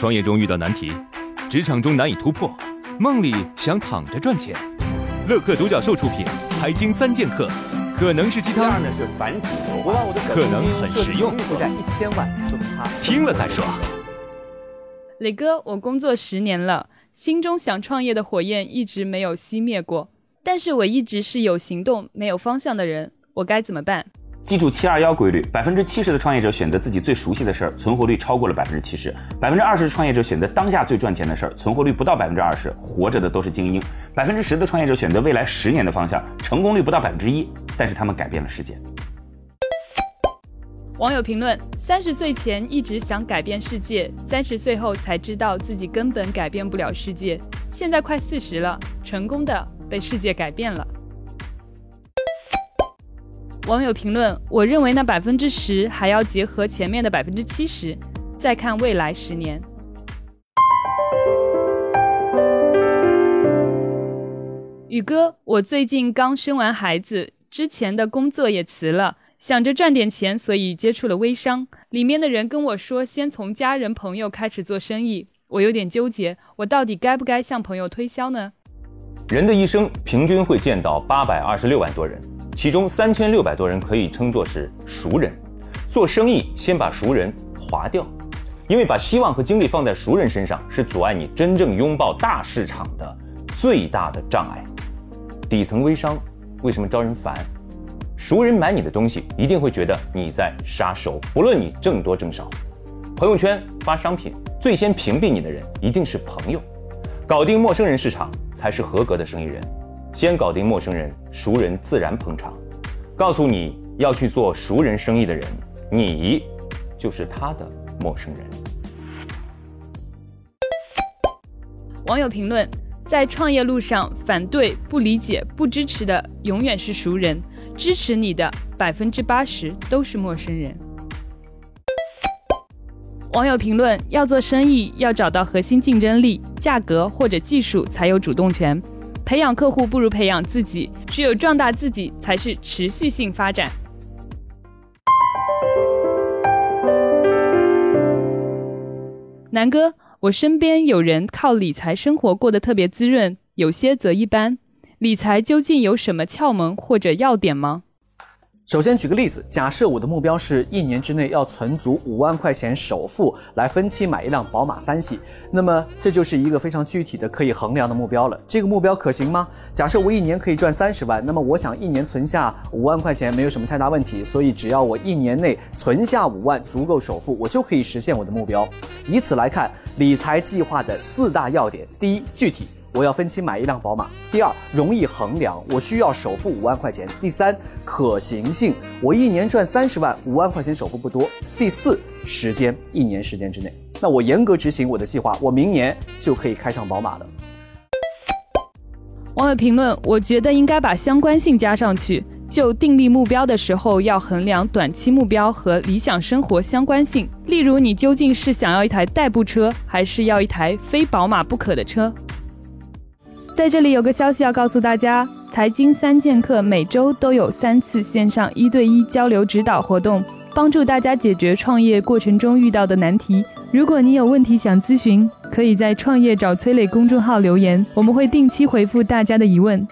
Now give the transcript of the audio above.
创业中遇到难题，职场中难以突破，梦里想躺着赚钱。乐客独角兽出品《财经三剑客》，可能是鸡汤，呢是反主流我把我的可能很实用负债一千万，说明他听了再说。磊哥，我工作十年了，心中想创业的火焰一直没有熄灭过，但是我一直是有行动没有方向的人，我该怎么办？记住七二幺规律，百分之七十的创业者选择自己最熟悉的事儿，存活率超过了百分之七十；百分之二十的创业者选择当下最赚钱的事儿，存活率不到百分之二十，活着的都是精英；百分之十的创业者选择未来十年的方向，成功率不到百分之一，但是他们改变了世界。网友评论：三十岁前一直想改变世界，三十岁后才知道自己根本改变不了世界。现在快四十了，成功的被世界改变了。网友评论：我认为那百分之十还要结合前面的百分之七十，再看未来十年。宇哥，我最近刚生完孩子，之前的工作也辞了。想着赚点钱，所以接触了微商。里面的人跟我说，先从家人朋友开始做生意。我有点纠结，我到底该不该向朋友推销呢？人的一生平均会见到八百二十六万多人，其中三千六百多人可以称作是熟人。做生意先把熟人划掉，因为把希望和精力放在熟人身上，是阻碍你真正拥抱大市场的最大的障碍。底层微商为什么招人烦？熟人买你的东西，一定会觉得你在杀熟，不论你挣多挣少。朋友圈发商品，最先屏蔽你的人一定是朋友。搞定陌生人市场才是合格的生意人。先搞定陌生人，熟人自然捧场。告诉你要去做熟人生意的人，你就是他的陌生人。网友评论：在创业路上，反对、不理解、不支持的永远是熟人。支持你的百分之八十都是陌生人。网友评论：要做生意，要找到核心竞争力，价格或者技术才有主动权。培养客户不如培养自己，只有壮大自己，才是持续性发展。南哥，我身边有人靠理财生活过得特别滋润，有些则一般。理财究竟有什么窍门或者要点吗？首先举个例子，假设我的目标是一年之内要存足五万块钱首付来分期买一辆宝马三系，那么这就是一个非常具体的可以衡量的目标了。这个目标可行吗？假设我一年可以赚三十万，那么我想一年存下五万块钱没有什么太大问题，所以只要我一年内存下五万足够首付，我就可以实现我的目标。以此来看，理财计划的四大要点：第一，具体。我要分期买一辆宝马。第二，容易衡量，我需要首付五万块钱。第三，可行性，我一年赚三十万，五万块钱首付不多。第四，时间，一年时间之内，那我严格执行我的计划，我明年就可以开上宝马了。网友评论：我觉得应该把相关性加上去，就订立目标的时候要衡量短期目标和理想生活相关性。例如，你究竟是想要一台代步车，还是要一台非宝马不可的车？在这里有个消息要告诉大家：财经三剑客每周都有三次线上一对一交流指导活动，帮助大家解决创业过程中遇到的难题。如果你有问题想咨询，可以在“创业找崔磊”公众号留言，我们会定期回复大家的疑问。